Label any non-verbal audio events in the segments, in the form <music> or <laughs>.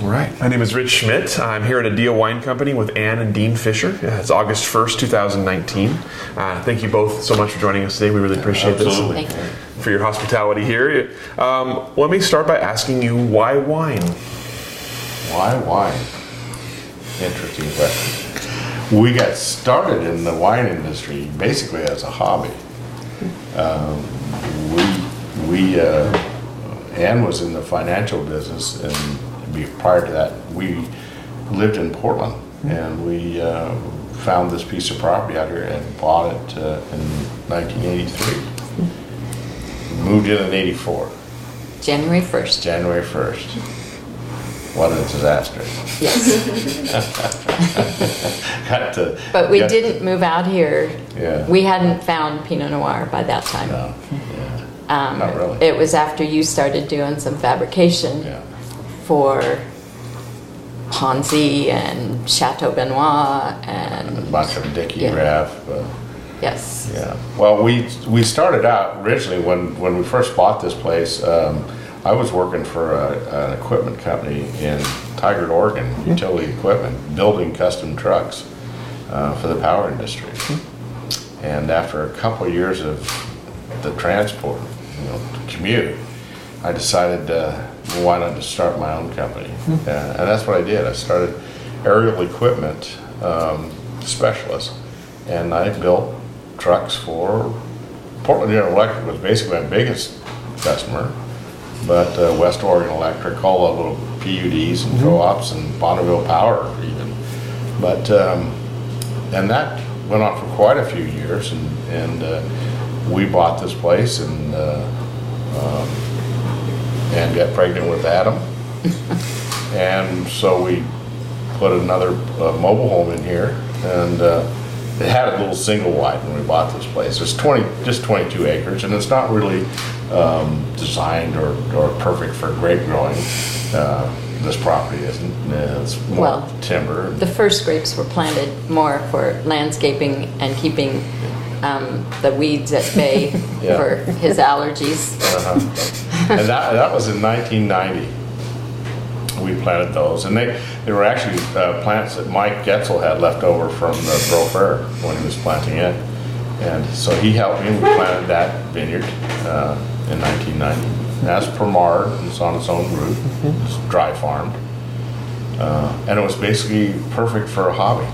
All right. My name is Rich Schmidt. I'm here at ADEA Wine Company with Ann and Dean Fisher. It's August 1st, 2019. Uh, thank you both so much for joining us today. We really appreciate Absolutely. this for your hospitality here. Um, let me start by asking you why wine? Why wine? Interesting question. We got started in the wine industry basically as a hobby. Um, we, we, uh, Ann was in the financial business, and be- prior to that, we lived in Portland, and we uh, found this piece of property out here and bought it uh, in 1983. Moved in in '84, January 1st. January 1st. What a disaster. Yes. <laughs> Got to. But we got- didn't move out here. Yeah. We hadn't found Pinot Noir by that time. No, yeah, Um, Not really. It was after you started doing some fabrication yeah. For Ponzi and Chateau Benoit and A and, bunch of Dickey Yeah. Raff, but, yes. yeah. Well, we, we started out originally when, when we first bought this place, um, I was working for a, an equipment company in Tigard, Oregon, utility equipment, building custom trucks, uh, for the power industry. And after a couple of years of the transport, you know, commute, I decided, uh, why not just start my own company? Uh, and that's what I did. I started aerial equipment um, specialist, and I built trucks for Portland General Electric was basically my biggest customer, but uh, West Oregon Electric, all the little PUDs and co-ops and Bonneville Power even. But um, and that went on for quite a few years, and and uh, we bought this place and uh, um, and got pregnant with Adam, and so we put another uh, mobile home in here, and uh, it had a little single wide when we bought this place. It's 20, just 22 acres, and it's not really um, designed or, or perfect for grape growing. Uh, this property isn't. It's more Well, timber. The first grapes were planted more for landscaping and keeping um, the weeds at bay <laughs> Yeah. for his allergies. Uh-huh. and that, that was in 1990. We planted those, and they, they were actually uh, plants that Mike Etzel had left over from the Beaux Frères when he was planting it. And so he helped me, we planted that vineyard uh, in 1990. That's Pommard, and it's on its own route, it's dry farmed. Uh, and it was basically perfect for a hobby.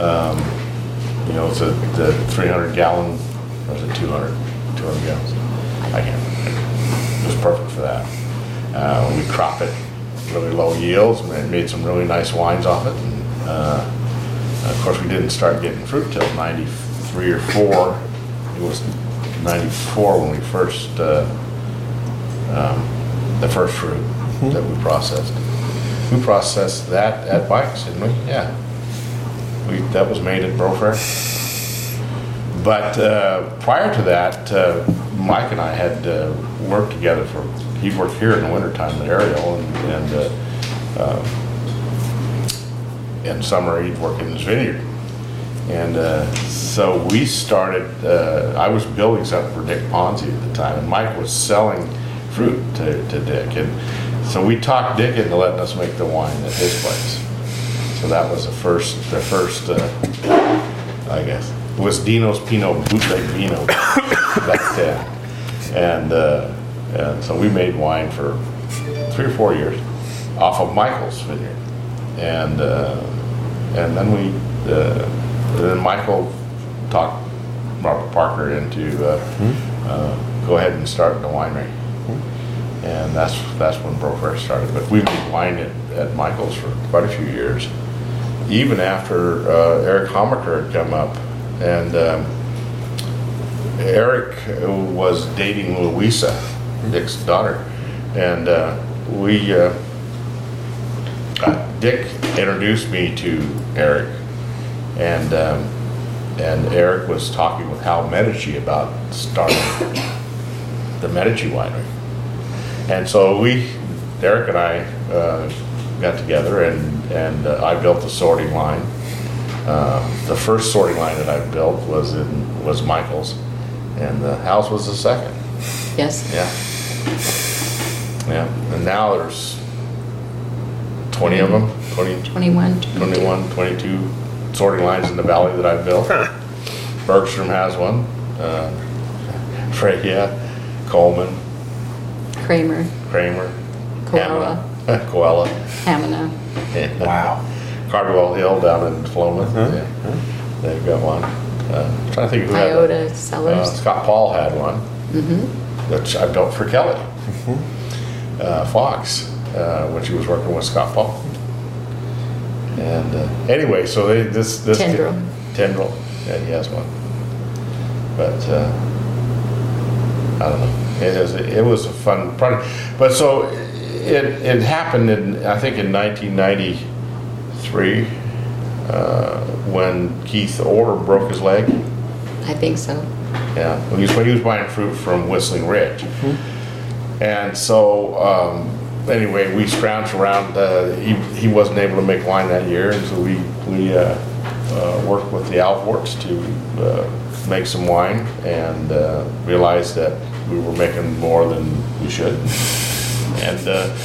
Um, you know, it's a the 300 gallon, or was it 200? 200 gallons? I can't. It was perfect for that. Uh, we crop it really low yields and made some really nice wines off it. And, uh, of course, we didn't start getting fruit till 93 or 4. It was 94 when we first, uh, um, the first fruit that we processed. We processed that at Bikes, didn't we? Yeah. We, that was made at Beaux Frères. But uh, prior to that, uh, Mike and I had uh, worked together for, he worked here in the wintertime at Aerial, and, and uh, uh, in summer he'd work in his vineyard. And uh, so we started, I was building something for Dick Ponzi at the time, and Mike was selling fruit to, to Dick. And so we talked Dick into letting us make the wine at his place. So that was the first, the first, uh, I guess, was Dino's Pinot Bootleg Vino <coughs> back then. And, uh, and so we made wine for three or four years off of Michael's vineyard. And, uh, and then we, uh, then Michael talked Robert Parker into, uh, go ahead and start the winery. And that's, that's when Beaux started. But we made wine at, at Michael's for quite a few years. Even after uh, Eric Hamacher had come up, and um, Eric was dating Luisa, Dick's daughter, and uh, we uh, uh, Dick introduced me to Eric, and um, and Eric was talking with Hal Medici about starting the Medici winery, and so we, Eric and I, uh, got together, and and uh, I built the sorting line. Uh, the first sorting line that I built was in was Michael's, and the house was the second. Yes. Yeah. Yeah, and now there's 20 of them, 20, 21. 21, 22 sorting lines in the valley that I built. Bergstrom has one. Uh, Freya, Coleman, Kramer, Kramer, Koala. Hamina, <laughs> Koala. Hamina. yeah. Wow. Cardwell Hill down in Philomath. Yeah. They've got one. Uh, trying to think who had one. Iota Uh, Cellars. Scott Paul had one, Mm-hmm. which I built for Kelley uh, Fox uh, when she was working with Scott Paul. And uh, anyway, so they, this this Tendril. Tendril, yeah, he has one. But uh, I don't know. It was it was a fun project. But so it it happened in I think in 1993 uh, when Keith Orr broke his leg. I think so. Yeah, he was, he was buying fruit from Whistling Ridge. Hmm. And so, um, anyway, we scrounged around. Uh, he, he wasn't able to make wine that year, and so we, we uh, uh, worked with the Alforts to uh, make some wine and uh, realized that we were making more than we should. <laughs> And uh,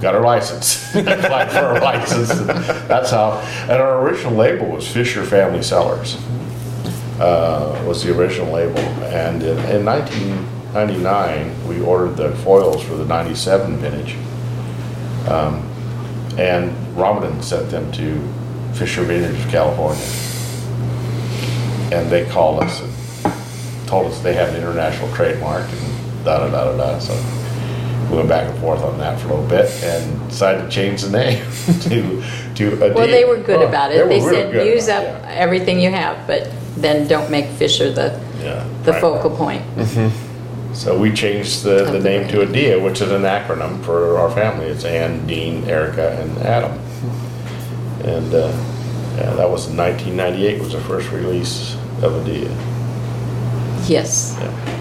got our license, <laughs> applied for our license. That's how, and our original label was Fisher Family Cellars uh, was the original label. And in, in 1999, we ordered the foils for the 97 vintage. Um, and Ramondin sent them to Fisher Vineyards of California. And they called us and told us they had an international trademark and da da da da da. So we went back and forth on that for a little bit and decided to change the name <laughs> to to a Well, they were good Oh, about it. They were really said, use up it, everything you have, but then don't make Fisher the, yeah. Yeah, the right. focal point. So we changed the, the the name to ADEA, which is an acronym for our family. It's Ann, Dean, Erica, and Adam. And uh, yeah, that was in 1998 was the first release of ADEA. Yes. Yeah.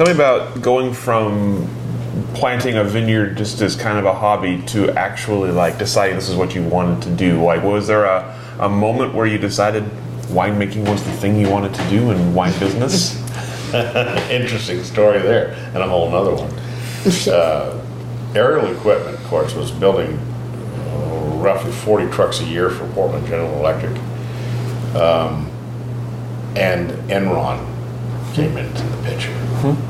Tell me about going from planting a vineyard just as kind of a hobby to actually like deciding this is what you wanted to do. Like, was there a, a moment where you decided winemaking was the thing you wanted to do in wine business? <laughs> Interesting story there, and a whole nother one. <laughs> Uh, aerial equipment, of course, was building uh, roughly 40 trucks a year for Portland General Electric. Um, and Enron came into the picture.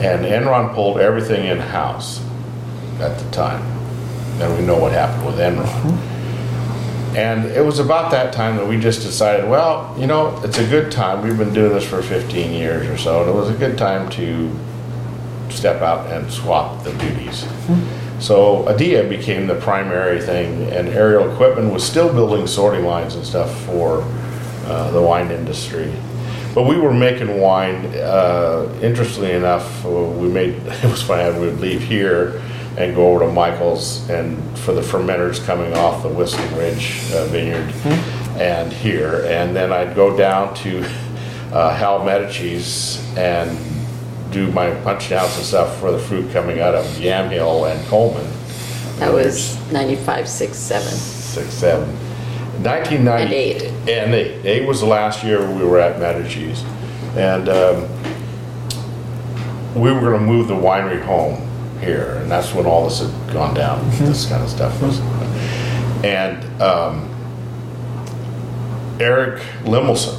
And Enron pulled everything in house at the time. And we know what happened with Enron. And it was about that time that we just decided, well, you know, it's a good time. We've been doing this for 15 years or so, and it was a good time to step out and swap the duties. So ADEA became the primary thing, and aerial equipment was still building sorting lines and stuff for uh, the wine industry. But we were making wine. Uh, interestingly enough, uh, we made <laughs> it was funny. We would leave here and go over to Michael's and for the fermenters coming off the Whistling Ridge uh, Vineyard mm-hmm. and here, and then I'd go down to <laughs> uh, Hal Medici's and do my punch downs and stuff for the fruit coming out of Yamhill and Coleman. That was 95, 6, 7. 6, 7 1998. And eight. And eight. Eight was the last year we were at Medicis. And um, we were going to move the winery home here. And that's when all this had gone down, mm-hmm. this kind of stuff was. And um, Eric Lemelson,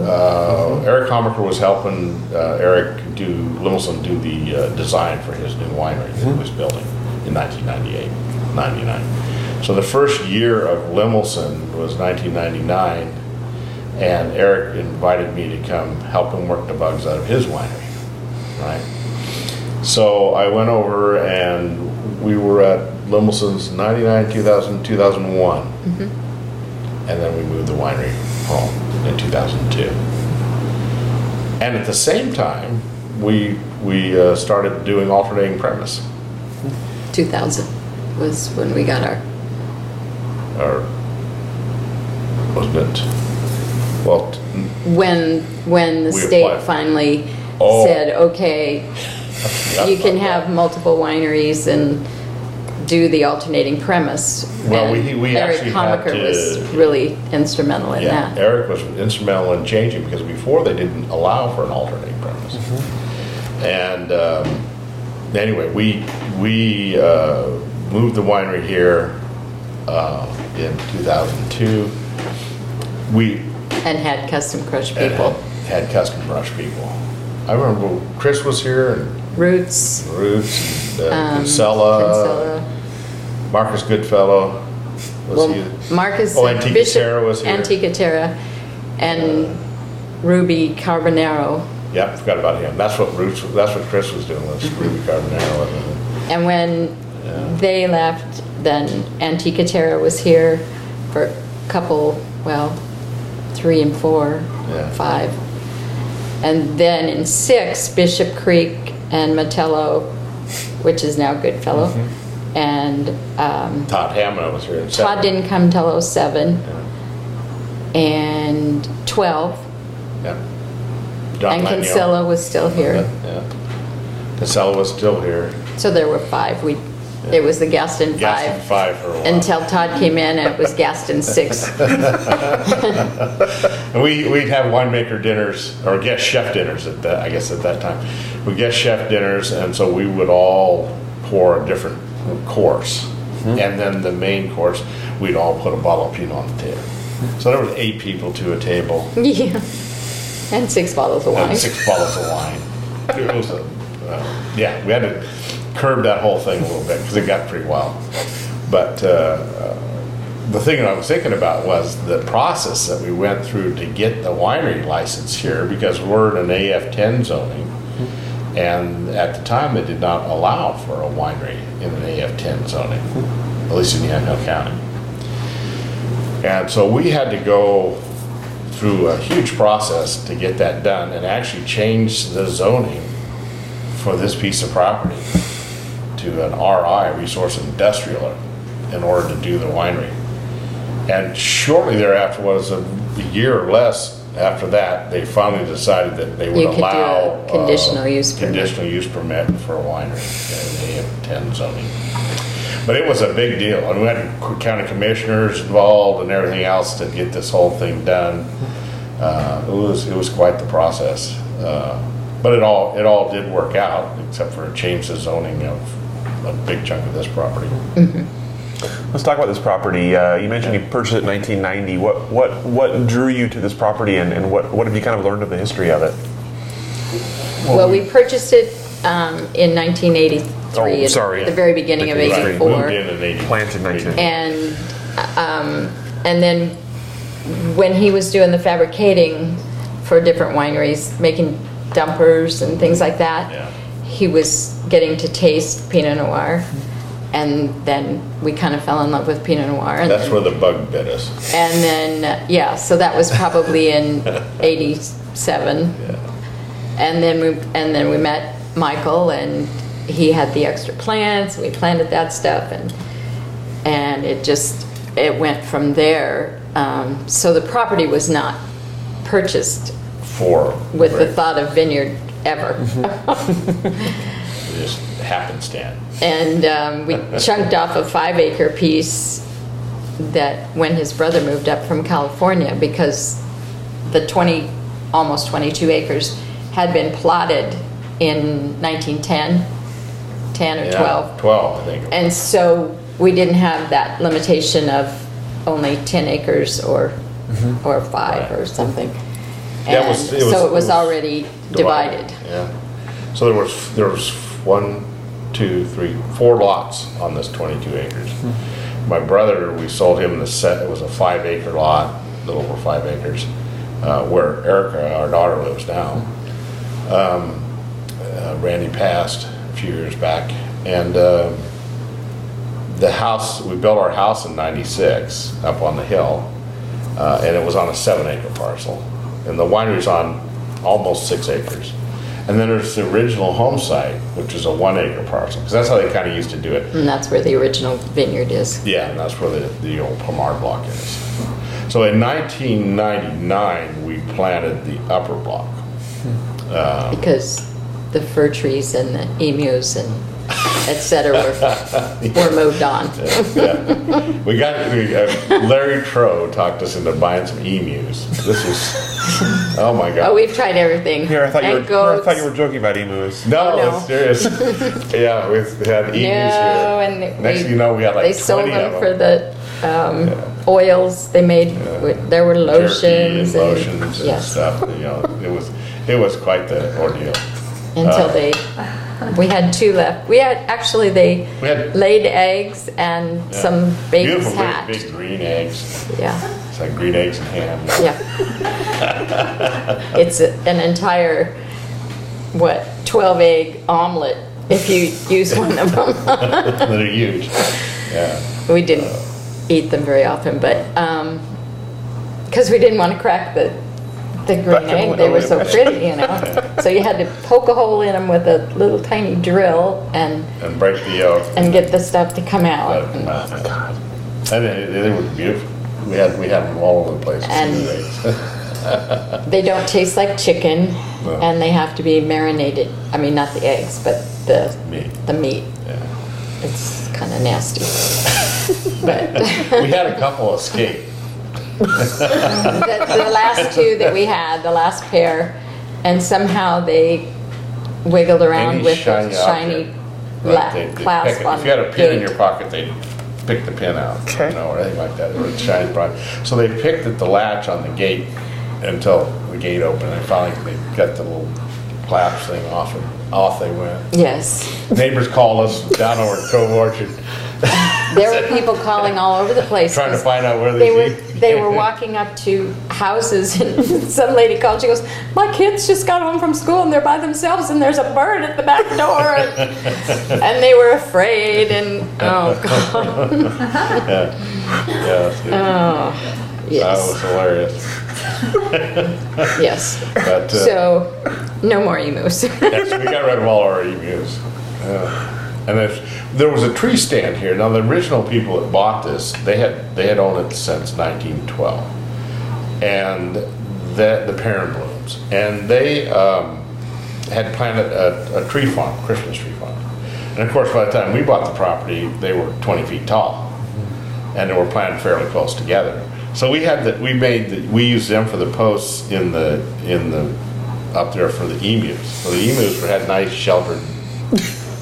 uh, Eric Hamacher was helping uh, Eric do Lemelson do the uh, design for his new winery that he mm-hmm. was building in 1998, 99. So the first year of Lemelson was 1999, and Eric invited me to come help him work the bugs out of his winery, right? So I went over and we were at Lemelson's 99, 2000, 2001. And then we moved the winery home in 2002. And at the same time, we, we uh, started doing alternating premise. 2000. was when we got our, or wasn't it? Well, t- when, when the We state applied. finally Oh. said, okay, you can have multiple wineries and do the alternating premise. Well, we- And we actually had Eric was to- really instrumental in yeah, that. Eric was instrumental in changing because before they didn't allow for an alternating premise. And um, anyway, we, we uh, moved the winery here uh, in 2002. We And had custom crush had- people. had custom brush people. I remember Chris was here and Roots, Roots, and uh, um, Kinsella, Kinsella. Marcus Goodfellow. Was Well, he? Marcus. Oh, uh, Antica Bishop- Terra was here. Antica Terra and Ruby Carbonaro. Yep, forgot about him. That's what Roots. That's what Chris was doing. Was. Ruby Carbonaro. and- And when they left, then Antica Terra was here for a couple, well, three and four, Yeah. five. And then in six, Bishop Creek and Matello, which is now Goodfellow. Mm-hmm. And um, Todd Hammond was here. Todd didn't come till 07. Yeah. And 12. Yeah. John And Lanyo. Kinsella was still here. Yeah. Kinsella was still here. So there were five. We, it was the Gaston Gaston five. five for a while. Until Todd came in and it was Gaston six. And <laughs> <laughs> we, we'd have winemaker dinners, or guest chef dinners at that, I guess at that time. We guest chef dinners, and so we would all pour a different course. And then the main course, we'd all put a bottle of Pinot on the table. So there was eight people to a table, Yeah. And six bottles of wine. and six bottles of wine. It was a, uh, yeah, we had to curb that whole thing a little bit, because it got pretty wild. But, uh, uh, the thing that I was thinking about was the process that we went through to get the winery license here, because we're in an AF ten zoning. And at the time, they did not allow for a winery in an AF ten zoning, at least in Yamhill County. And so we had to go through a huge process to get that done and actually change the zoning for this piece of property to an RI, resource industrial, in order to do the winery. And shortly thereafter, was a year or less after that, they finally decided that they would You could do a allow. uh, conditional use permit. Conditional use permit for a winery in AF ten zoning. But it was a big deal, and we had county commissioners involved and everything else to get this whole thing done. Uh, it was, it was quite the process. Uh, But it all, it all did work out, except for change the zoning of a big chunk of this property. Let's talk about this property. Uh, you mentioned you purchased it in 1990. What what what drew you to this property, and, and what what have you kind of learned of the history of it? Well, we purchased it um, in 1983. Oh, at sorry. The very beginning of Right, Right, 84. Moved in in eighty. Planted 19. And, um, and then when he was doing the fabricating for different wineries, making dumpers and things like that, Yeah. He was getting to taste Pinot Noir. And then we kind of fell in love with Pinot Noir. and That's then- where the bug bit us. And then, uh, yeah, so that was probably in <laughs> 87. And then we, and then we met Michael and he had the extra plants, we planted that stuff and, and it just, it went from there. Um, so the property was not purchased For. with the thought of vineyard ever. <laughs> Just happenstance. And um, we <laughs> chunked off a five acre piece that when his brother moved up from California, because the 20, almost 22 acres had been plotted in 1910, 10 or Yeah, 12. Twelve, I think. And so we didn't have that limitation of only 10 acres or, or five or something. Yeah, it And was- it so was- it was it was already divided. Yeah. So there was, there was one, two, three, four lots on this twenty-two acres. My brother, we sold him the set, it was a five acre lot, a little over five acres, uh, where Erica, our daughter, lives now. Um, uh, Randy passed a few years back, and, um, the house, we built our house in ninety-six up on the hill, uh, and it was on a seven acre parcel. And the winery's on almost six acres. And then there's the original home site, which is a one acre parcel, because that's how they kind of used to do it. And that's where the original vineyard is. Yeah, and that's where the, the old Pommard block is. So in 1999, we planted the upper block. Because the fir trees and the emus and et cetera were, <laughs> were moved on. Yeah. We got, we, uh, Larry Trow talked us into buying some emus. This was, oh my god. Oh, we've tried everything. Here, I thought you were. And here, I thought you were joking about emus. No, Oh, no. it's serious. Yeah, we had emus No, here. and they- Next thing you know, we had like They sold 20 of them for the um, oils they made, with- there were Jerky and lotions. and- lotions and Yes, stuff, you know, it was, it was quite the ordeal. until Uh, they, we had two left. We had, actually, they We had- laid eggs and Yeah. some babies Beautiful, big, hatched. big green eggs. Yeah, It's like green eggs and ham. yeah. It's a- an entire, what, 12 egg omelet if you use one of them. <laughs> They're huge. Yeah. We didn't eat them very often, but, um 'cause because we didn't want to crack the, the green Back egg, they were so window. pretty, you know? So you had to poke a hole in them with a little tiny drill and, And break the yolk. and get the stuff to come out. Oh, it come out. And they, they were beautiful. We had, we had them all over the place. And- <laughs> They don't taste like chicken, No. and they have to be marinated, I mean, not the eggs, but the, Meat. the meat. Yeah. It's kind of nasty. But <laughs> We had a couple escape. <laughs> the, the last two that we had, the last pair, and somehow they wiggled around Any with shiny the shiny object. la- Right, they- they clasp pick it. on If you had a pin in your pocket, they'd pick the pin out, Okay. you know, or anything like that, or it shines bright. So they picked at the latch on the gate until the gate opened, and finally they got the little clasp thing off, and off they went. Yes. Neighbors called us down over at Cove Orchard, There were people calling all over the place. trying to 'cause find out where They were, they were walking up to houses and <laughs> some lady called, she goes, my kids just got home from school and they're by themselves and there's a bird at the back door. And, <laughs> and they were afraid and, oh, God. Yeah, yeah, Oh, that was yes, hilarious. yes. But, uh, So, no more emus. Yes, we got rid of all our emus. Yeah. And there's, there was a tree stand here. Now, the original people that bought this, they had, they had owned it since 1912. And the, the parent blooms. And they um, had planted a, a tree farm, Christmas tree farm. And of course, by the time we bought the property, they were 20 feet tall. And they were planted fairly close together. So we had that, we made, the, we used them for the posts in the, in the, up there for the emus. So the emus had nice sheltered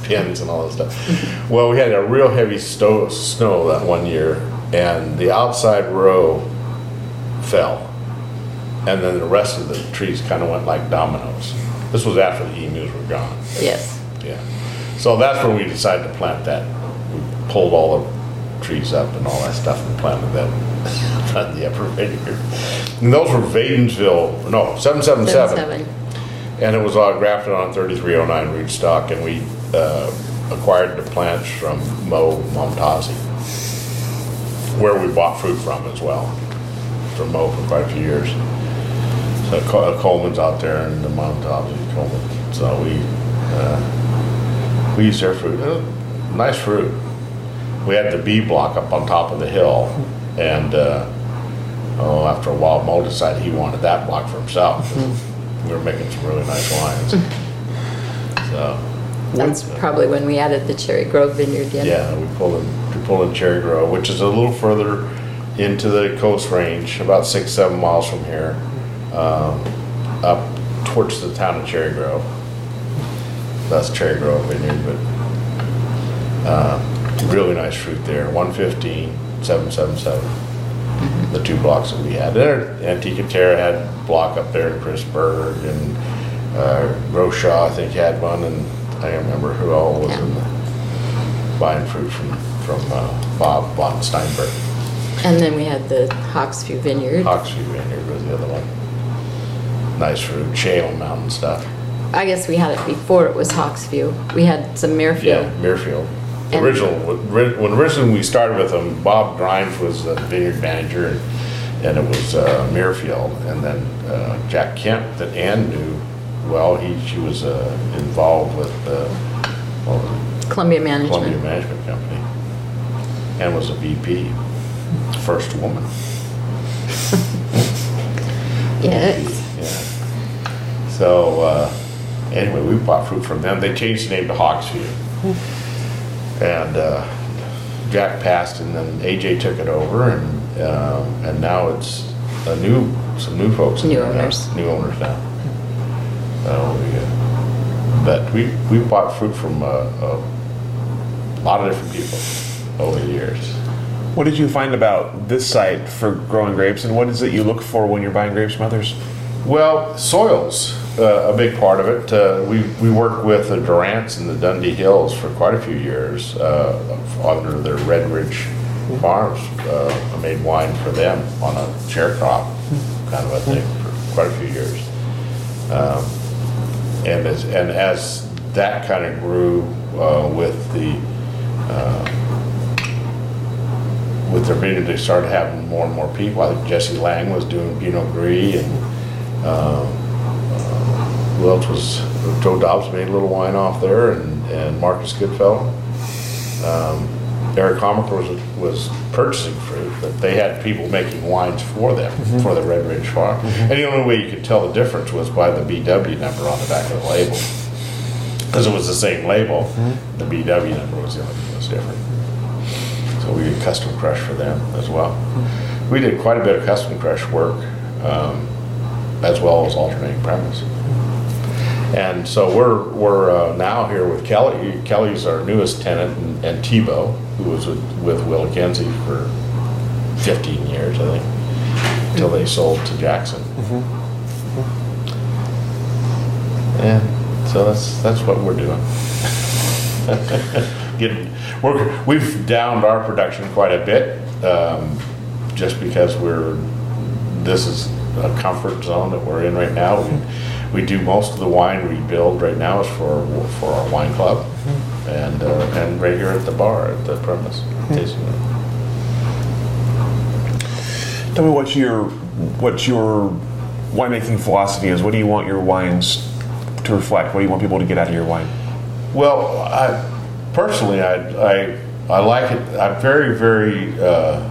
pins and all that stuff. Well, we had a real heavy sto- snow that one year, and the outside row fell. And then the rest of the trees kind of went like dominoes. This was after the emus were gone. Yes. Yeah. So that's when we decided to plant that. We pulled all the trees up and all that stuff and planted that <laughs> on the upper <laughs> vineyard. And those were Wadenswil, no, 777. Seven. And it was all grafted on 3309 rootstock, and we uh, acquired the plants from Mo Momtazi, where we bought fruit from as well, from Mo for quite a few years. So Co- Coleman's out there and the Momtazi Coleman. So we uh, we used their fruit. Uh, nice fruit. We had the B block up on top of the hill, and uh, oh, after a while, Mo decided he wanted that block for himself. We were making some really nice wines. So, That's probably when we added the Cherry Grove Vineyard in. yeah, we pulled in, we pulled in Cherry Grove, which is a little further into the coast range, about six, seven miles from here, um, up towards the town of Cherry Grove. That's Cherry Grove Vineyard, but uh, really nice fruit there. 115, 777, the two blocks that we had. There, Antica Terra had a block up there in Chrisburg, and uh, Roshaw, I think, had one, and I don't remember who all was in the buying fruit from, from uh, Bob von Steinberg. And then we had the Hawksview Vineyard. Hawksview Vineyard was the other one. Nice fruit, shale mountain stuff. I guess we had it before it was Hawksview. We had some Yeah, Muirfield. Muirfield. The And- original, when originally we started with them, Bob Grimes was the vineyard manager, and, and it was uh, Muirfield, and then uh, Jack Kemp that Ann knew well, he, she was uh, involved with uh, was it? Columbia Columbia Management. Management Company and was a VP, first woman. <laughs> Yes. Yeah. So uh, anyway, we bought fruit from them. They changed the name to Hawksview, and uh, Jack passed, and then AJ took it over, and uh, and now it's a new some new folks. in New there now. owners. New owners now. We, uh, but we we bought fruit from uh, a lot of different people over the years. What did you find about this site for growing grapes, and what is it you look for when you're buying grapes from others? Well, soils uh, a big part of it. Uh, we we worked with the Durants in the Dundee Hills for quite a few years uh, under their Red Ridge Farms. Uh, I made wine for them on a sharecrop kind of a thing for quite a few years. Um, and as and as that kind of grew uh, with the uh, with their vineyard, they started having more and more people. I think Jesse Lange was doing Pinot Gris, and um, uh, who else was? Joe Dobbes made a little wine off there, and, and Marcus Goodfellow. Um, Eric Hamacher was was purchasing fruit, but they had people making wines for them mm-hmm. for the Red Ridge Farm. Mm-hmm. And the only way you could tell the difference was by the BW number on the back of the label, because it was the same label. Mm-hmm. The BW number was the only thing that was different. So we did custom crush for them as well. We did quite a bit of custom crush work, um, as well as alternating premise. And so we're, we're uh, now here with Kelly. Kelly's our newest tenant and, and Thibaud, who was with, with WillaKenzie for 15 years, I think, until they sold to Jackson. Mm-hmm. Mm-hmm. And so that's, that's what we're doing. <laughs> We're, we've downed our production quite a bit, um, just because we're, this is a comfort zone that we're in right now. We, we do most of the wine we build right now is for, for our wine club mm-hmm. And, uh, and right here at the bar, at the premise. tasting room. Tell me what your what your winemaking philosophy is. What do you want your wines to reflect? What do you want people to get out of your wine? Well, I personally, I, I, I like it. I'm very, very uh,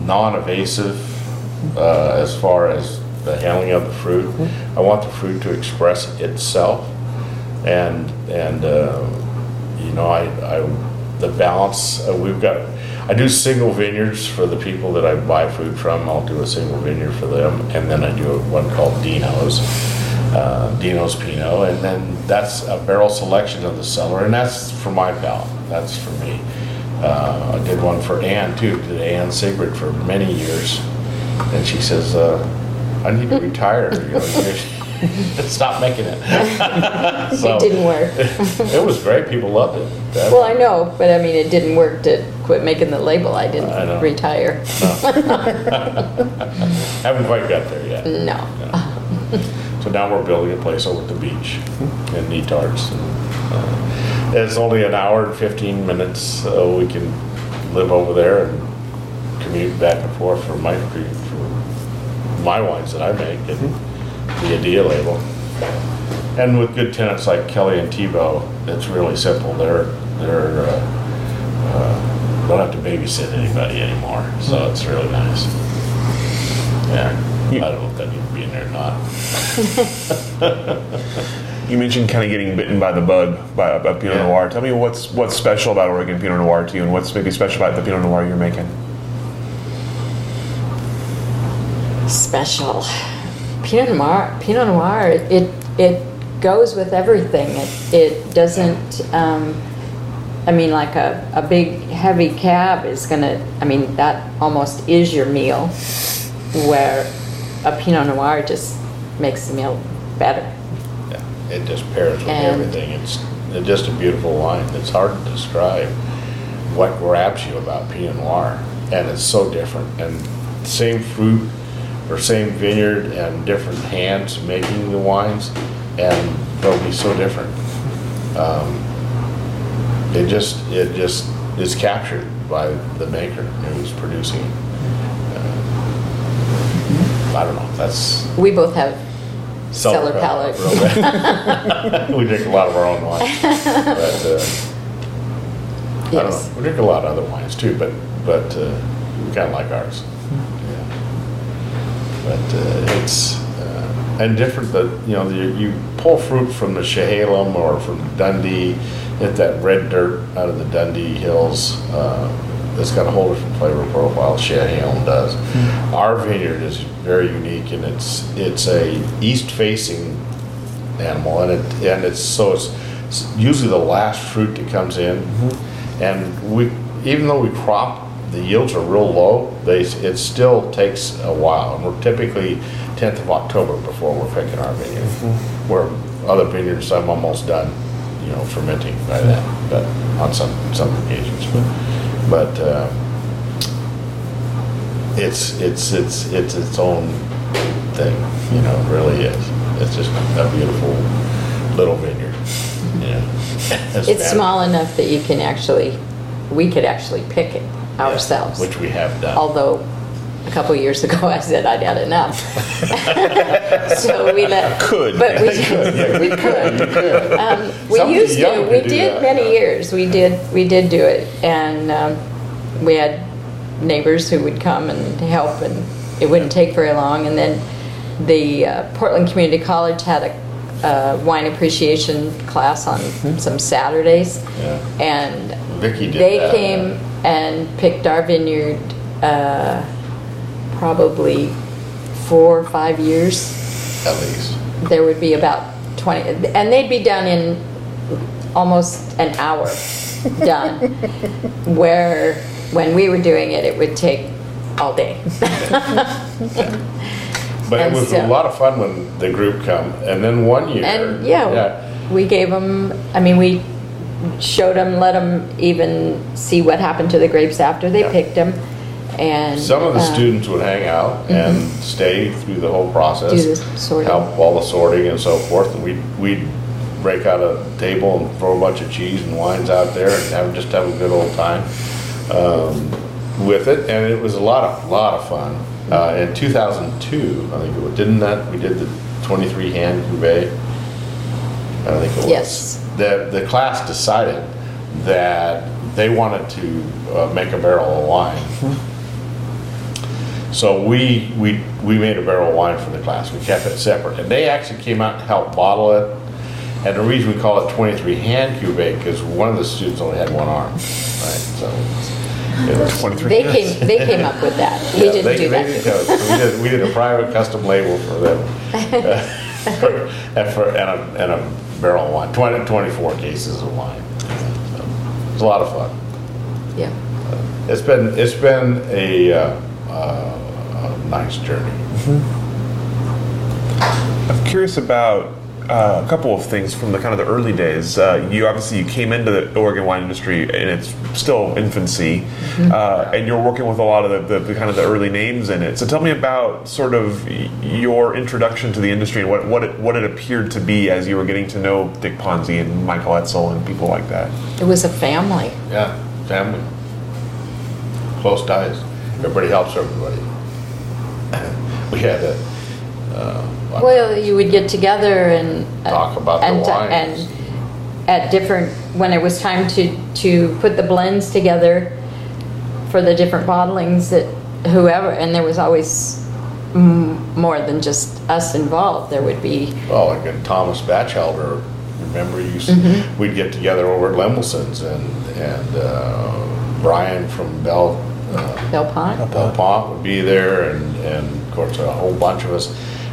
non-evasive uh, as far as the handling of the fruit. I want the fruit to express itself, and and uh, you know, I, I the balance. Uh, we've got. I do single vineyards for the people that I buy food from. I'll do a single vineyard for them, and then I do one called Dino's uh, Dino's Pinot, and then that's a barrel selection of the cellar, and that's for my palate. That's for me. Uh, I did one for Ann too, did Ann Sigrid for many years, and she says, uh, "I need to <laughs> retire. You know, <laughs> Stop making it." <laughs> So, It didn't work. it was great. People loved it. That- <laughs> Well, I know, but I mean, it didn't work to quit making the label. I I know. didn't retire. haven't quite got there yet. No. So now we're building a place over at the beach in Netarts. and, uh, It's only an hour and 15 minutes, so we can live over there and commute back and forth for my, for my wines that I make and the ADEA label. And with good tenants like Kelly and Thibaud, it's really simple. They're, they're, uh, uh, don't have to babysit anybody anymore, so it's really nice. Yeah, I don't know if that need to be in there or not. <laughs> You mentioned kind of getting bitten by the bug by, by Pinot Yeah. Noir. Tell me what's what's special about Oregon Pinot Noir to you, and what's maybe special about the Pinot Noir you're making. Special. Pinot Noir, Pinot Noir, it, it goes with everything. It, it doesn't, um, I mean, like a, a big heavy cab is gonna, I mean, that almost is your meal, where a Pinot Noir just makes the meal better. Yeah, it just pairs with And- everything. It's, it's just a beautiful wine. It's hard to describe what grabs you about Pinot Noir, and it's so different. And same fruit or same vineyard and different hands making the wines, and they'll be so different. Um, it just it just is captured by the maker who's producing. it. Uh, I don't know. That's We both have Cellar palate. real <laughs> <laughs> we drink a lot of our own wine, but uh, I don't Yes. know. We drink a lot of other wines too, but but uh, we kind of like ours. But uh, it's uh, and different. That you know you, you pull fruit from the Chehalem or from Dundee, get that red dirt out of the Dundee hills. Uh, it's got a whole different flavor profile. Chehalem does. Our vineyard is very unique, and it's it's a east facing animal, and it and it's so it's, it's usually the last fruit that comes in, and we even though we crop the yields are real low, they it still takes a while, and we're typically 10th of October before we're picking our vineyard. Where other vineyards, I'm almost done, you know, fermenting by then, but on some some occasions, but. but uh, it's it's it's it's its own thing, you know, it really is. It's just a beautiful little vineyard. <laughs> Yeah. <laughs> It's small enough that you can actually, we could actually pick it ourselves. Which we have done. Although, a couple of years ago, <laughs> I said I'd had enough. <laughs> So we let. Could. But we, <laughs> we could. Um, We Somebody used to, we could do did that, many yeah. years, we did, we did do it. And um, we had neighbors who would come and help, and it wouldn't take very long. And then the uh, Portland Community College had a uh, wine appreciation class on some Saturdays. Yeah. And Vicky did they that. came and picked our vineyard uh, probably four or five years. At least. There would be about 20, and they'd be done in almost an hour done. <laughs> Where when we were doing it, it would take all day. <laughs> <laughs> But it And was so- a lot of fun when the group come. And then one year. And yeah, we gave them, I mean, we showed them, let them even see what happened to the grapes after they Yeah. picked them. And Some of the uh, students would hang out and stay through the whole process. Do the sorting. Help all the sorting and so forth, and we'd, we'd break out a table and throw a bunch of cheese and wines out there and have, just have a good old time, um, with it, and it was a lot of, lot of fun. Uh, in two thousand two, I think it was, didn't that, we did the twenty-three hand cuvee? I think it was. Yes. The, the class decided that they wanted to, uh, make a barrel of wine. <laughs> So we, we, we made a barrel of wine for the class, we kept it separate, and they actually came out and helped bottle it. And the reason we call it twenty-three hand cuvee, because one of the students only had one arm, right, so. it was- 23 They came, they came up with that. We <laughs> yeah, didn't they- do they that. did go. So We did, we did a private custom label for them. uh, <laughs> for- And for, and a, and a barrel of wine, 20, 24 cases of wine. So, It's a lot of fun. Yeah. It's been, it's been a, uh, uh, a nice journey. I'm curious about uh, a couple of things from the kind of the early days. Uh, you obviously you came into the Oregon wine industry and its still infancy, uh, and you're working with a lot of the, the, the kind of the early names in it. So tell me about sort of your introduction to the industry and what what it, what it appeared to be as you were getting to know Dick Ponzi and Michael Etzel and people like that. It was a family. Yeah, family. Close ties. Everybody helps everybody. <coughs> We had a, Well, you would get together and. uh, Talk about the and to- wines. And at different, when it was time to, to put the blends together for the different bottlings that whoever, and there was always mm, more than just us involved. There would be, well, like in Thomas Batchelder, remember you, s- Mm-hmm. we'd get together over at Lemelson's and, and, uh, Brian from Bell, uh, Belle Pente. Belle Pente would be there and, and of course, a whole bunch of us,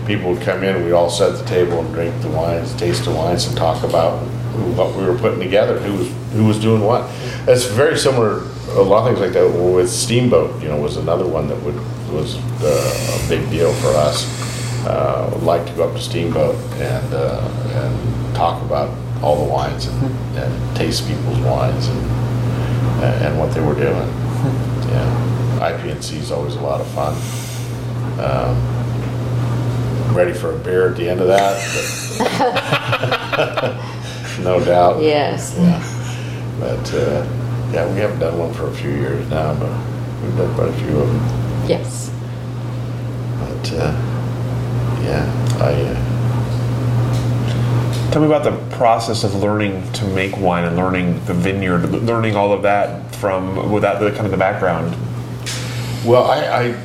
people would come in, we'd all sit at the table and drink the wines, taste the wines and talk about who- what we were putting together, who was, who was doing what. It's very similar, a lot of things like that with Steamboat, you know, was another one that would, was uh, a big deal for us. Uh, would like to go up to Steamboat and, uh, and talk about all the wines and, and taste people's wines and, and what they were doing. Yeah, IPNC is always a lot of fun. Um, ready for a beer at the end of that? <laughs> no doubt. Yes. Yeah. But uh, yeah, we haven't done one for a few years now, but we've done quite a few of them. Yes. But uh, yeah, I uh, Tell me about the process of learning to make wine and learning the vineyard, learning all of that from without the kind of the background. Well, I, I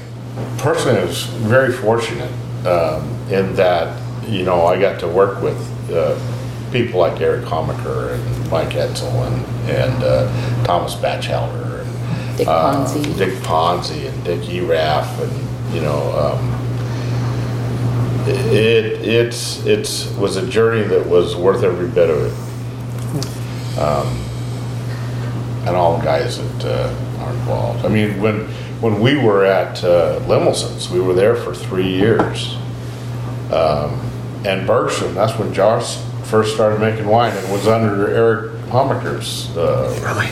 personally was very fortunate um, in that, you know, I got to work with uh, people like Eric Hamacher and Mike Etzel and, and uh, Thomas Bachelder and Dick uh, Ponzi. Dick Ponzi and Dick Erath and, you know, um, it, it's, it's, was a journey that was worth every bit of it. Um, and all the guys that uh, are involved. I mean, when, when we were at uh, Lemelson's, we were there for three years. Um, and Bergstrom, that's when Josh first started making wine. It was under Eric Hamacher's uh, Really?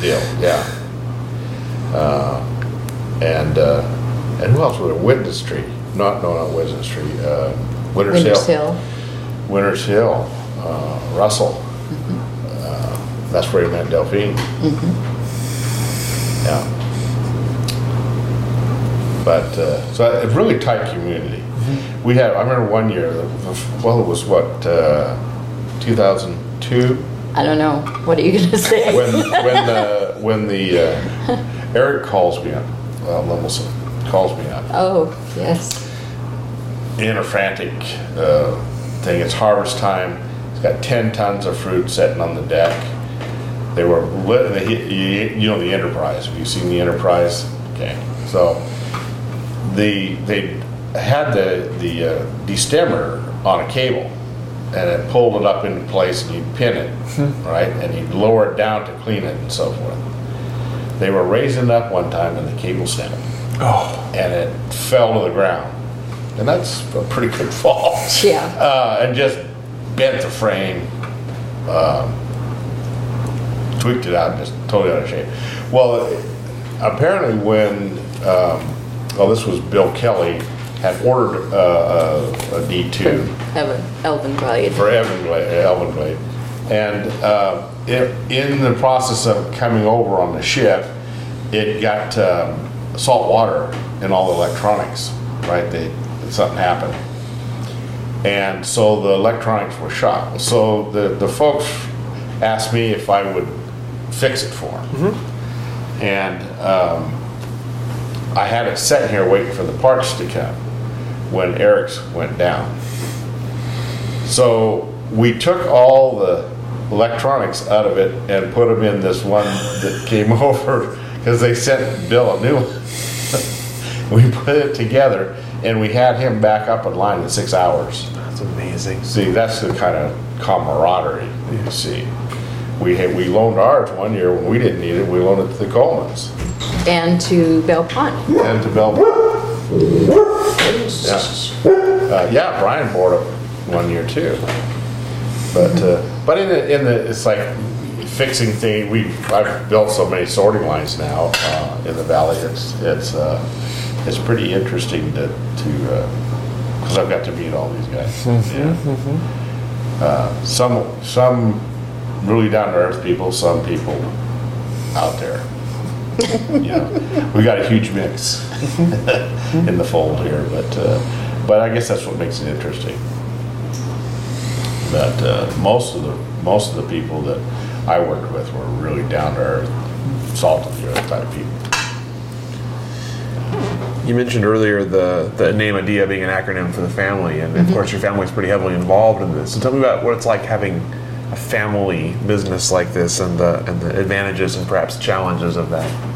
deal, yeah. Uh, and uh, and who else was it? Witness Tree, not no, not Witness Tree. Uh, Winter's, Winters Hill. Hill. Winters Hill. Uh, Russell. Uh, that's where he met Delphine. Yeah. But uh, so a really tight community. We had. I remember one year. Well, it was what uh, 2002 I don't know. What are you going to say? <laughs> when when the when the uh, Eric calls me up, uh, Lemelson calls me up oh, yes. in a frantic uh, thing. It's harvest time. He's got ten tons of fruit sitting on the deck. They were lit. You know the Enterprise. Have you seen the Enterprise? Okay, so the they had the the uh, destemmer on a cable, and it pulled it up into place, and you'd pin it, right, and you'd lower it down to clean it and so forth. They were raising it up one time, and the cable snapped Oh, and it fell to the ground. And that's a pretty good fall. Yeah. Uh, and just bent the frame, um, tweaked it out, just totally out of shape. Well, apparently when, um, well, this was Bill Kelly, had ordered uh, a, a D2 Evan, Elvin Glade. for Everglade, Everglade. And uh, it, in the process of coming over on the ship, it got um, salt water in all the electronics, right? They, something happened. And so the electronics were shot. So the, the folks asked me if I would fix it for them. And um, I had it sitting here waiting for the parts to come when Eric's went down. So we took all the electronics out of it and put them in this one that <laughs> came over because they sent Bill a new one. <laughs> we put it together and we had him back up in line in six hours. that's amazing. See, that's the kind of camaraderie you see. We had, we loaned ours one year when we didn't need it. We loaned it to the Colemans And to Belle Pente. and to Belle. Yeah. Uh, yeah, Brian bought it one year too. But uh, but in the in the it's like fixing thing. We I've built so many sorting lines now uh, in the valley. It's it's uh, it's pretty interesting to to because I've got to meet all these guys. Yeah. Uh, some some really down to earth people. Some people out there. You know, we got a huge mix in the fold here, but uh, but I guess that's what makes it interesting. But uh, most of the most of the people that I worked with were really down to earth, salt of the earth type people. You mentioned earlier the, the name ADEA being an acronym for the family, and of course your family is pretty heavily involved in this. So tell me about what it's like having a family business like this, and the and the advantages and perhaps challenges of that.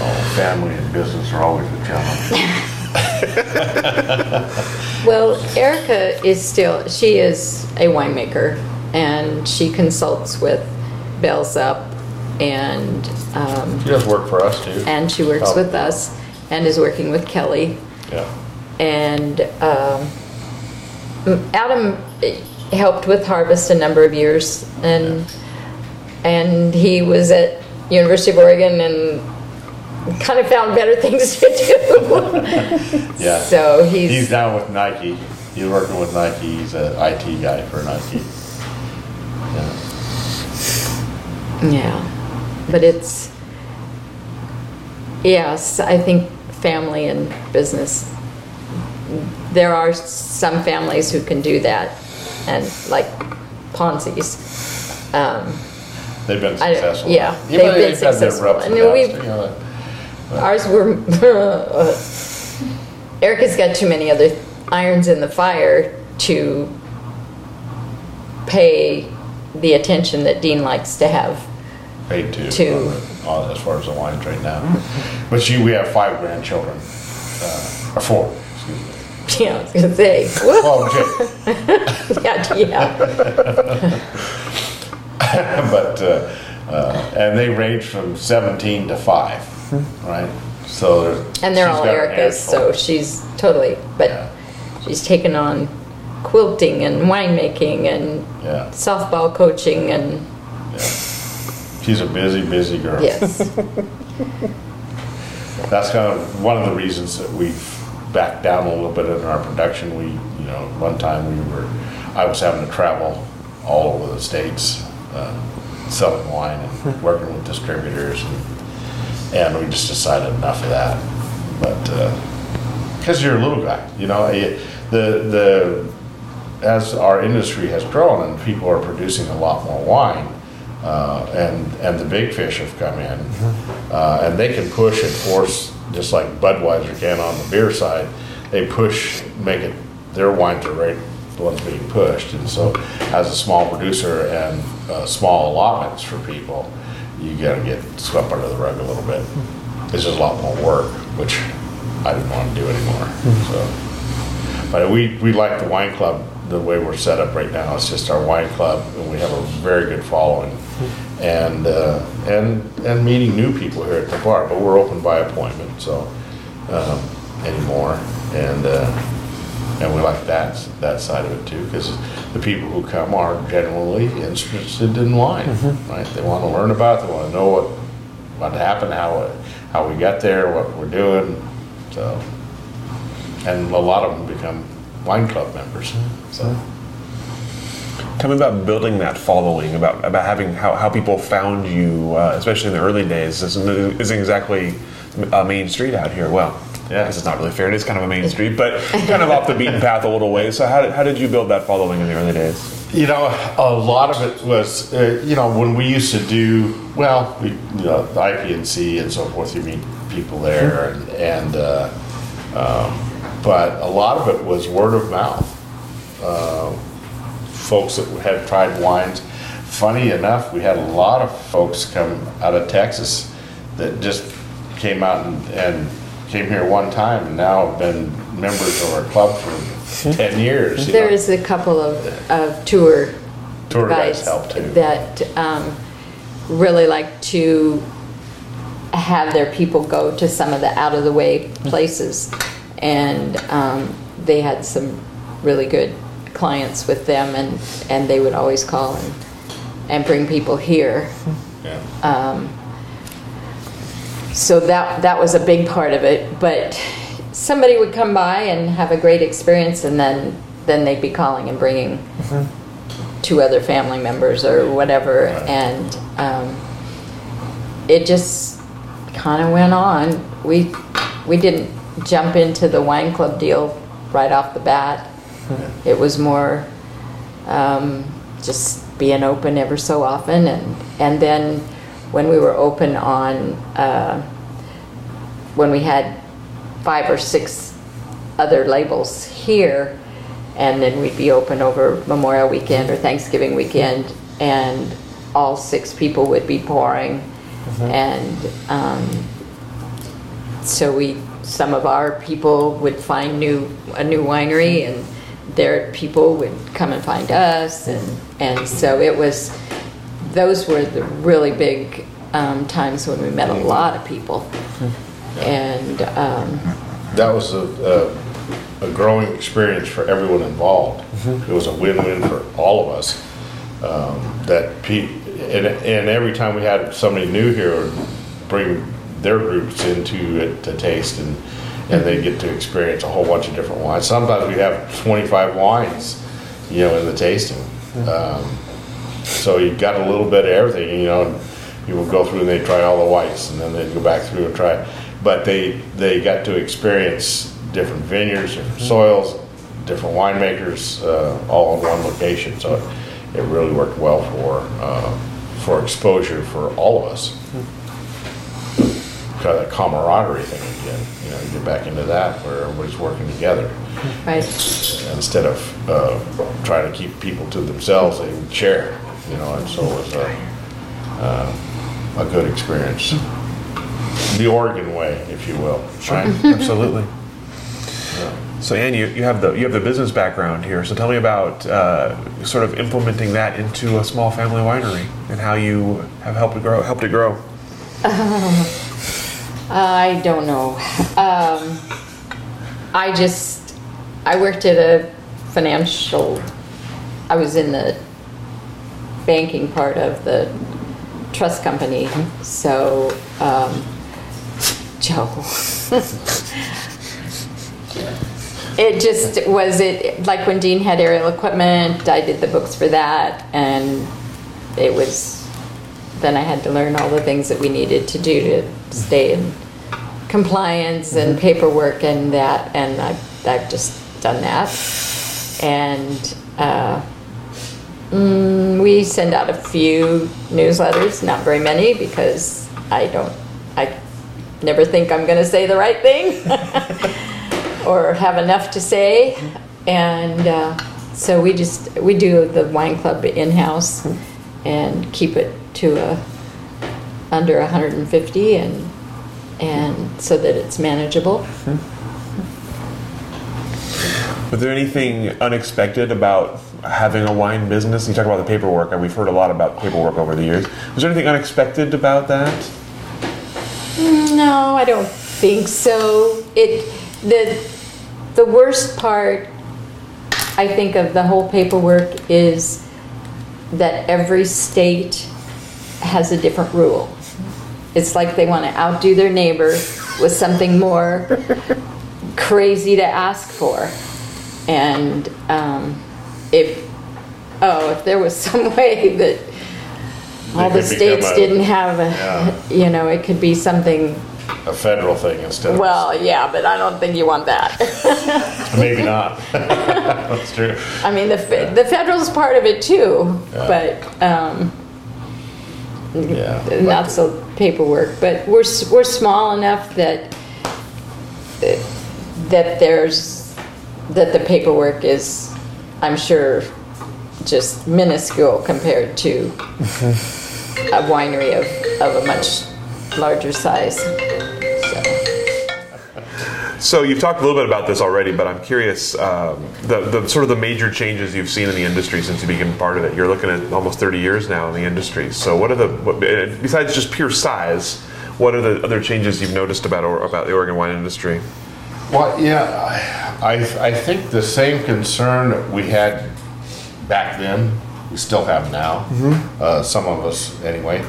Oh, family and business are always a challenge. <laughs> Well, Erica is still, she is a winemaker and she consults with Bells Up and, um, She does work for us too. and she works Oh. with us and is working with Kelley. Yeah. And um, Adam helped with Harvest a number of years, and and he was at University of Oregon and <laughs> kind of found better things to do. <laughs> Yeah. So he's, He's down with Nike. He's working with Nike. He's an IT guy for Nike. Yeah. yeah, but it's yes, I think family and business. There are some families who can do that and like Ponzi's. Um, They've been I- successful. yeah, Even they've though been had their successful. ups and And downs, we've- you know, Ours were. Erica's got too many other irons in the fire to pay the attention that Dean likes to have. paid to, To- uh, uh, as far as the wine trade now. But she, we have five grandchildren, uh, or four, excuse me. <laughs> Yeah, I was gonna say. Oh, <laughs> yeah, yeah. <laughs> but uh, uh, and they range from 17 to 5 right? So And they're all got Erica's, so she's totally. But Yeah. she's taken on quilting and winemaking and yeah, softball coaching and yeah. She's a busy busy girl. Yes, <laughs> that's kind of one of the reasons that we've backed down a little bit in our production. We you know one time we were i was having to travel all over the states uh, selling wine and <laughs> working with distributors and, and we just decided enough of that. But because you're a little guy you know it, the the as our industry has grown and people are producing a lot more wine uh, and and the big fish have come in uh, and they can push and force just like Budweiser can on the beer side they push make it their wines are right the ones being pushed. And so as a small producer and uh, small allotments for people you got to get swept under the rug a little bit. It's just a lot more work which I didn't want to do anymore so. But we, we like the wine club the way we're set up right now. It's just our wine club, and we have a very good following, and uh, and and meeting new people here at the bar. But we're open by appointment, so um, anymore, and uh, and we like that that side of it too, because the people who come are generally interested in wine, right? They want to learn about, it, they want to know what what happened, how it, how we got there, what we're doing, so and a lot of them become wine club members. So Tell me about building that following, about about having how, how people found you, uh, especially in the early days. This isn't, isn't exactly a main street out here. Well, yeah, this is not really fair. It is kind of a main street, but kind of off the beaten path a little way. So how did, how did you build that following in the early days? you know, a lot of it was uh, you know when we used to do well, we you know the IPNC and so forth. You meet people there, and and uh, um, but a lot of it was word of mouth. Uh, folks that had tried wines. Funny enough, we had a lot of folks come out of Texas that just came out and, and came here one time and now have been members of our club for 10 years. you know. there is a couple of, of tour Tour guides guides help too. that um, really like to have their people go to some of the out of the way places, and um, they had some really good clients with them, and and they would always call and and bring people here. Yeah. So that that was a big part of it, but somebody would come by and have a great experience, and then then they'd be calling and bringing two other family members or whatever, Right. and um, it just kind of went on. We we didn't jump into the wine club deal right off the bat. It was more um, just being open ever so often, and and then when we were open on uh, when we had five or six other labels here, and then we'd be open over Memorial Weekend or Thanksgiving weekend, and all six people would be pouring, and um, so we some of our people would find new a new winery and their people would come and find us and and so it was those were the really big um, times when we met a lot of people and um, That was a, a, a growing experience for everyone involved. It was a win-win for all of us. Um, that pe- and, and every time we had somebody new here, would bring their groups into it to taste and and they get to experience a whole bunch of different wines. Sometimes we have 25 wines, you know, in the tasting. Um, so you got a little bit of everything, you know. You would go through and they try all the whites, and then they'd go back through and try. But they they got to experience different vineyards, different soils, different winemakers, uh, all in one location, so it, it really worked well for, uh, for exposure for all of us. Kind of that camaraderie thing again, you know, you get back into that where everybody's working together. Right. Instead of, uh, trying to keep people to themselves, they would share, you know, and so it was a, uh, a good experience. The Oregon way, if you will, right? <laughs> Absolutely. So Ann, you, you have the you have the business background here. So tell me about uh, sort of implementing that into a small family winery and how you have helped it grow. Helped it grow. <laughs> I don't know. Um, I just, I worked at a financial, I was in the banking part of the trust company. So, um, Joe. <laughs> it just was it like when Dean had aerial equipment, I did the books for that, and it was then I had to learn all the things that we needed to do to stay in compliance and paperwork and that, and I've, I've just done that. And uh, mm, we send out a few newsletters, not very many, because I don't, I never think I'm going to say the right thing <laughs> or have enough to say. And uh, so we just, we do the wine club in-house and keep it to a, under 150 and, and so that it's manageable. Was there anything unexpected about having a wine business? You talk about the paperwork, and we've heard a lot about paperwork over the years. Was there anything unexpected about that? No, I don't think so. It, the, the worst part, I think, of the whole paperwork is that every state has a different rule. It's like they want to outdo their neighbor with something more <laughs> crazy to ask for. And um, if, oh, if there was <laughs> some way that all the could become states a- didn't have Yeah. a, you know, it could be something, A federal thing instead of. well, yeah, but I don't think you want that. <laughs> Maybe not. <laughs> That's true. I mean, the, fe- the federal's part of it too, but, um, Yeah. not so paperwork, but we're, s- we're small enough that, that there's, that the paperwork is, I'm sure, just minuscule compared to <laughs> a winery of, of a much larger size. So, So you've talked a little bit about this already, but I'm curious um, the, the sort of the major changes you've seen in the industry since you became part of it. You're looking at almost 30 years now in the industry. So what are the what, besides just pure size? What are the other changes you've noticed about or, about the Oregon wine industry? Well, yeah, I, I think the same concern we had back then, we still have now. Uh, some of us, anyway.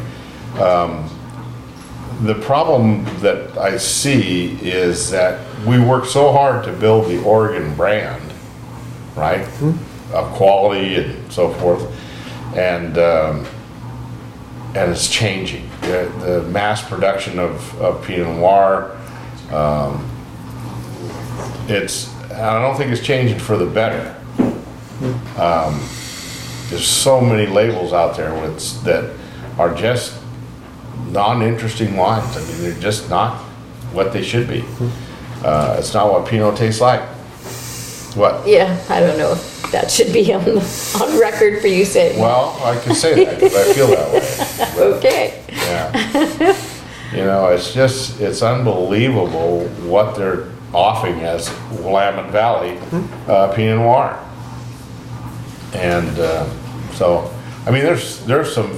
Um, the problem that I see is that we work so hard to build the Oregon brand, right, of quality and so forth, and um, and it's changing. The, the mass production of, of Pinot Noir it's I don't think it's changing for the better. Um, there's so many labels out there with, that are just non-interesting wines. I mean, they're just not what they should be. Uh, it's not what Pinot tastes like. What? yeah, I don't know if that should be on, on record for you saying, Well, I can say that because I feel that way. <laughs> okay. Yeah. You know, it's just, it's unbelievable what they're offering as Willamette Valley uh, Pinot Noir. And uh, so, I mean, there's, there's some,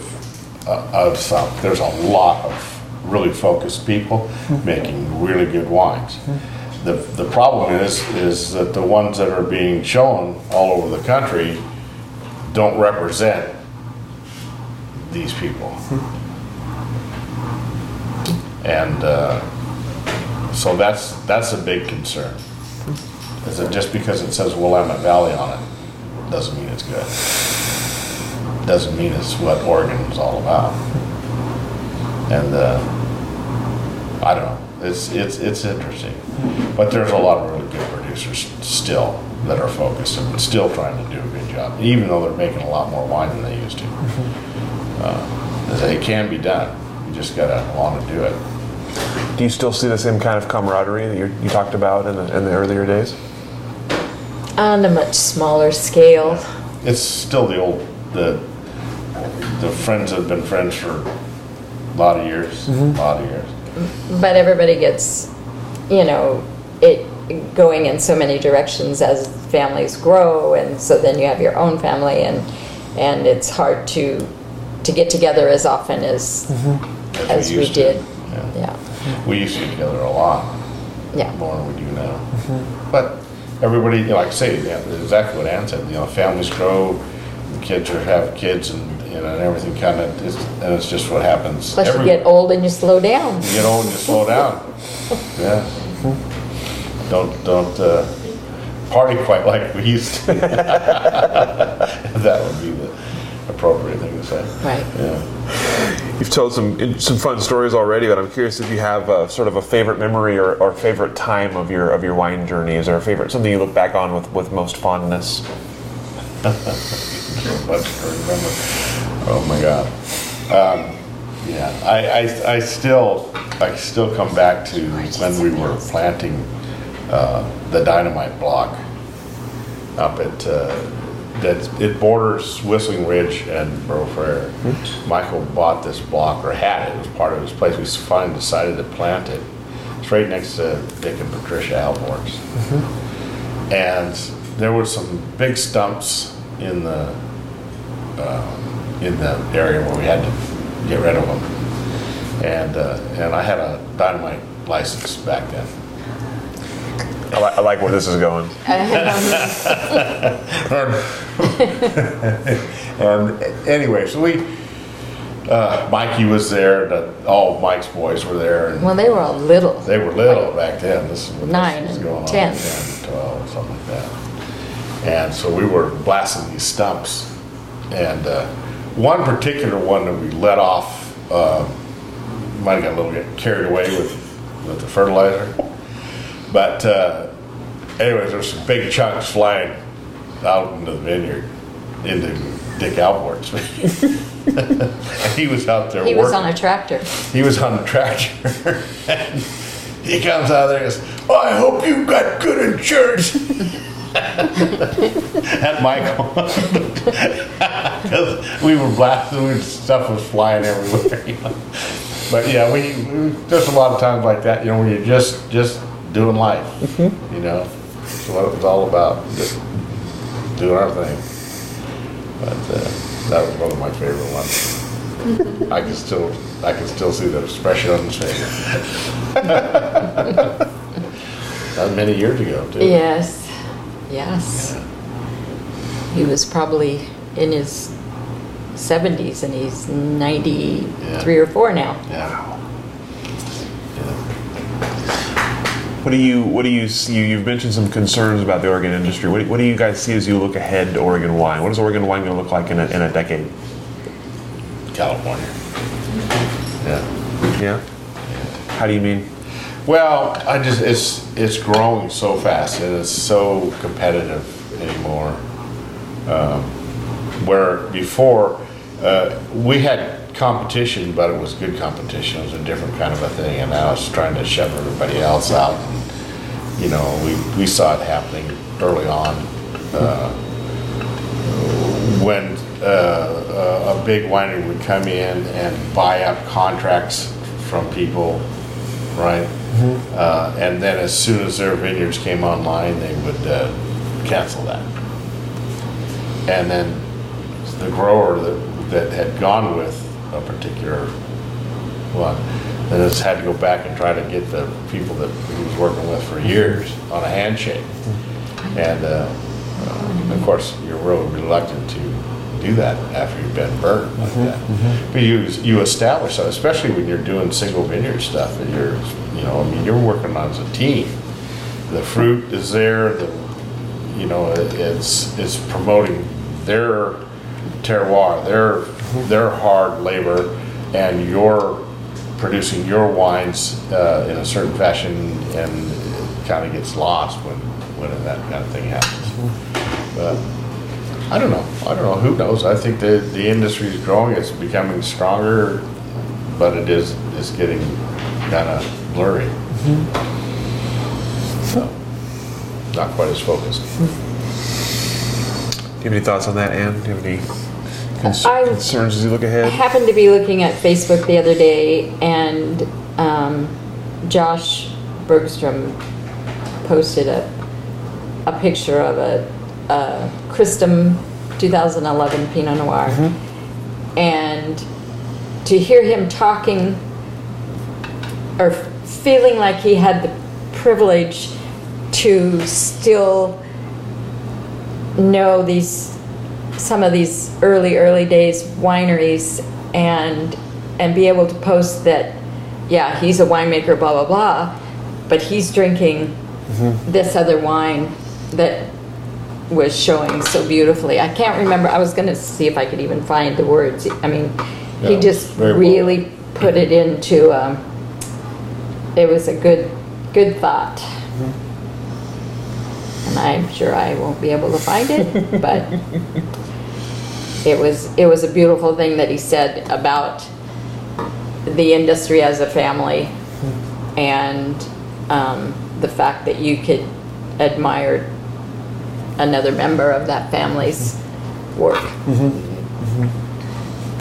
uh, of some, there's a lot of really focused people making really good wines. The, the problem is, is that the ones that are being shown all over the country don't represent these people. And uh, so that's, that's a big concern. Is that just because it says Willamette Valley on it, doesn't mean it's good. Doesn't mean it's what Oregon is all about. And uh, I don't know, it's, it's, it's interesting. But there's a lot of really good producers still that are focused and still trying to do a good job, even though they're making a lot more wine than they used to. Uh, it can be done. You just gotta want to do it. Do you still see the same kind of camaraderie that you you talked about in the, in the earlier days? On a much smaller scale. It's still the old the the friends have been friends for a lot of years, a mm-hmm. lot of years. But everybody gets, you know, it going in so many directions as families grow, and so then you have your own family, and and it's hard to to get together as often as mm-hmm. as we used to. did. Yeah. Yeah, We used to get together a lot. yeah. more than we do now. But everybody, you know, like I say, yeah, exactly what Ann said. You know, families grow, kids are have kids, and you know, and everything kind of is, and it's just what happens. Plus, you get old and you slow down. you get old and you slow down. <laughs> Yeah. Don't don't uh, party quite like we used to. <laughs> that would be the appropriate thing to say. Right. Yeah. You've told some some fun stories already, but I'm curious if you have a, sort of a favorite memory or, or favorite time of your of your wine journey. Is there a favorite something you look back on with, with most fondness? But I remember, oh my God. Um, yeah, I, I, I still, I still come back to when we were planting uh, the dynamite block up at, uh, that, it borders Whistling Ridge and Beaux Frères. Michael bought this block, or had it, it was part of his place. We finally decided to plant it. It's right next to Dick and Patricia Alborg's and there were some big stumps in the uh, in the area where we had to get rid of them, and uh, and I had a dynamite license back then. I, li- I like where this is going. <laughs> and anyway, so we. Uh, Mikey was there. The, all Mike's boys were there, and Well, they were all little. They were little back then. This is when Nine this was and going on. 10. 10, 12, something like that. And so we were blasting these stumps. And uh, one particular one that we let off, uh, might have got a little bit carried away with, with the fertilizer. But uh, anyways, there's some big chunks flying out into the vineyard, into Dick Alport's. <laughs> and he was out there He working was on a tractor. he was on the tractor. <laughs> and he comes out there and goes, oh, I hope you got good insurance. <laughs> At Michael. Because we were blasting, we- stuff was flying everywhere. you know. But yeah, we, we, there's a lot of times like that, you know, where you're just, just doing life, you know? That's what it was all about, just doing our thing. But uh, that was one of my favorite ones. <laughs> I can still, I can still see the expression on his <laughs> face. That many years ago, too. Yes, yes. He was probably in his 70s and he's 93 or 4 now. Yeah. What do you what do you see? You've mentioned some concerns about the Oregon industry. What do, what do you guys see as you look ahead to Oregon wine? What is Oregon wine going to look like in a, in a decade? California. Yeah. Yeah. How do you mean? Well, I just, it's, it's growing so fast and it's so competitive anymore. Um, Where before, uh, we had competition, but it was good competition. It was a different kind of a thing. And I was trying to shove everybody else out. And, You know, we, we saw it happening early on. uh, When uh, a big winery would come in and buy up contracts from people, right? Uh, and then as soon as their vineyards came online, they would uh, cancel that. And then the grower that, that had gone with a particular one, And has had to go back and try to get the people that he was working with for years on a handshake. And, uh, uh, of course, you're real reluctant to do that after you've been burned like that. But you, you establish that, especially when you're doing single vineyard stuff and you're, you know, I mean, you're working on as a team. The fruit is there, the, you know, it- it's, it's promoting their terroir, their, their hard labor, and you're producing your wines uh, in a certain fashion, and it kind of gets lost when, when that kind of thing happens. But I don't know. I don't know. Who knows? I think the the industry is growing. It's becoming stronger, but it is it's getting kind of blurry. So not quite as focused. Do you have any thoughts on that, Ann? Do you have any cons- I- concerns as you look I ahead? happened to be looking at Facebook the other day, and um, Josh Bergstrom posted a a picture of a, a Cristom 2011 Pinot Noir, and to hear him talking or feeling like he had the privilege to still know these some of these early early days wineries and and be able to post that yeah he's a winemaker blah blah blah but he's drinking this other wine that was showing so beautifully. I can't remember i was going to see if i could even find the words. I mean he just really put it into um, it was a good good thought. And i'm sure i won't be able to find it but <laughs> it was it was a beautiful thing that he said about the industry as a family and um, the fact that you could admire another member of that family's work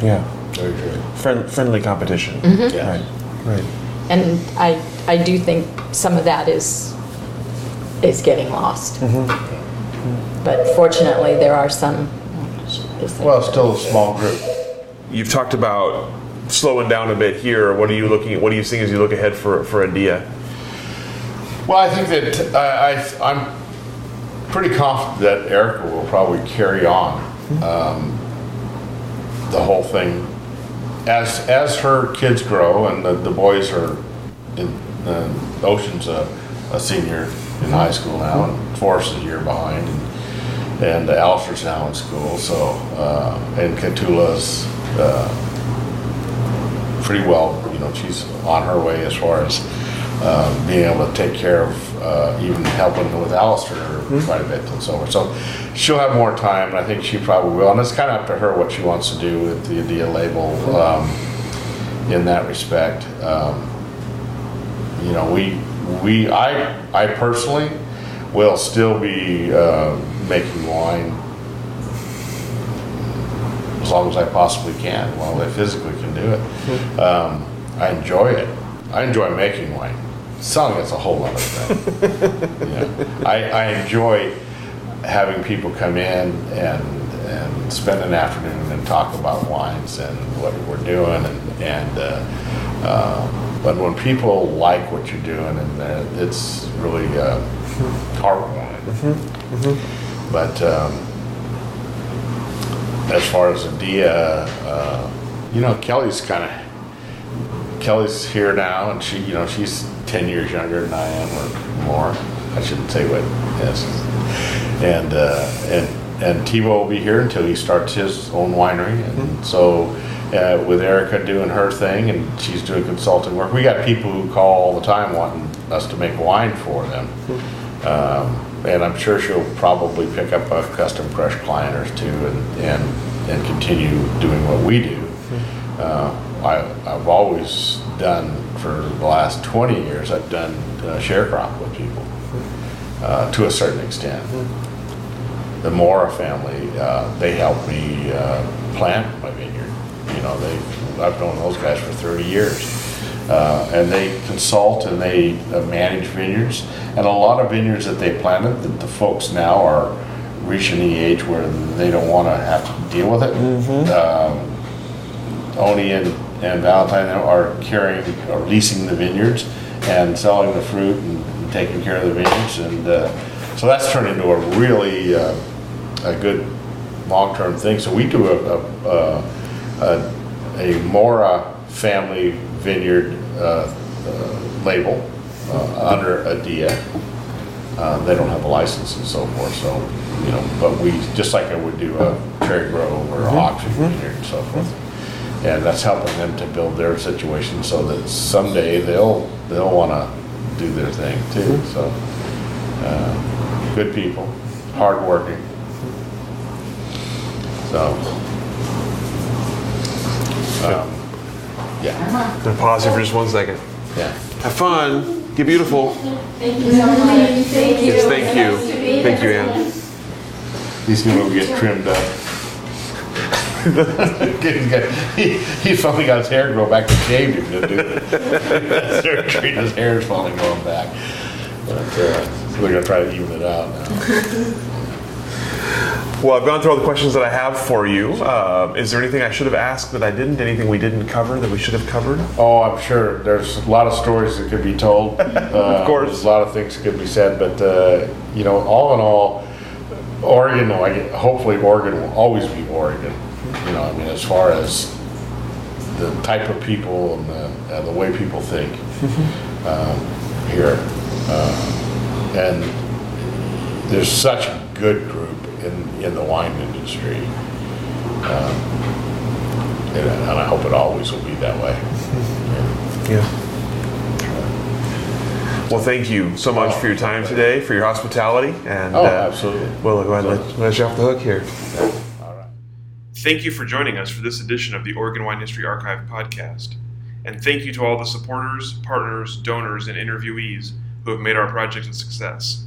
Yeah. Very true. Friend, friendly competition. Mm-hmm. Yeah. Right. Right. and i i do think some of that is is getting lost but fortunately there are some is that- Well, still a small group. You've talked about slowing down a bit here. What are you looking at? What are you seeing as you look ahead for for ADEA? Well, I think that I, I, I'm pretty confident that Erica will probably carry on um, the whole thing as as her kids grow and the, the boys are in uh, Ocean's a, a senior in high school now and Forrest is a year behind and and Alistair's now in school so uh, and Catula's uh, pretty well, you know, she's on her way as far as uh, being able to take care of, uh, even helping with Alistair quite a bit and so forth. So she'll have more time, and I think she probably will. And it's kind of up to her what she wants to do with the ADEA label um, in that respect. Um, you know, we, we, I, I personally will still be uh, making wine as long as I possibly can, while I physically can do it. Um, I enjoy it. I enjoy making wine. Selling it's a whole other thing. you know, I, I enjoy having people come in and and spend an afternoon and talk about wines and what we're doing and and uh, uh, but when people like what you're doing and it's really uh, heartwarming. But um, as far as ADEA, uh, you know, Kelley's kind of Kelley's here now, and she, you know, she's ten years younger than I am, or more. I shouldn't say what. Yes, and uh, and and Thibaud will be here until he starts his own winery, and so. Uh, with Erica doing her thing and she's doing consulting work, we got people who call all the time wanting us to make wine for them. Um, and I'm sure she'll probably pick up a custom crush client or two and, and, and continue doing what we do. Uh, I, I've always done, for the last 20 years, I've done uh, sharecrop with people uh, to a certain extent. The Mora family, uh, they helped me uh, plant my vineyard. You know, they, I've known those guys for 30 years. Uh, and they consult and they uh, manage vineyards. And a lot of vineyards that they planted, the, the folks now are reaching the age where they don't want to have to deal with it. Um, Oni and, and Valentine are carrying or leasing the vineyards and selling the fruit and, and taking care of the vineyards. And uh, so that's turned into a really uh, a good long-term thing. So we do a, a, a, a Mora family vineyard uh, uh, label uh, under ADEA. Uh, they don't have a license and so forth, so, you know, but we, just like I would do a Cherry Grove or a Hawksview vineyard and so forth. And that's helping them to build their situation so that someday they'll, they'll wanna do their thing too, so. uh, good people, hardworking. So, um, yeah, I'm gonna pause here for just one second. yeah. Have fun. Get beautiful. Thank you so much. Thank you. Yes, thank you. Nice to be Thank you, here. Ann. He's gonna get trimmed up. <laughs> Getting good. he, finally got his hair grow back to shaved him to do the <laughs> surgery. His hair's finally growing back. But uh, so they're gonna try to even it out now. <laughs> Well, I've gone through all the questions that I have for you. Uh, is there anything I should have asked that I didn't? Anything we didn't cover that we should have covered? Oh, I'm sure there's a lot of stories that could be told. <laughs> Uh, of course. there's a lot of things that could be said, but uh, you know, all in all, Oregon. Like, hopefully, Oregon will always be Oregon. You know, I mean, as far as the type of people and the, and the way people think <laughs> um, here, uh, and there's such good in in the wine industry. Um, and, and I hope it always will be that way. <laughs> Yeah. Well, thank you so much for your time today, for your hospitality, and Oh, uh, absolutely. We'll go ahead and let, let you off the hook here. All right. Thank you for joining us for this edition of the Oregon Wine History Archive podcast. And thank you to all the supporters, partners, donors, and interviewees who have made our project a success.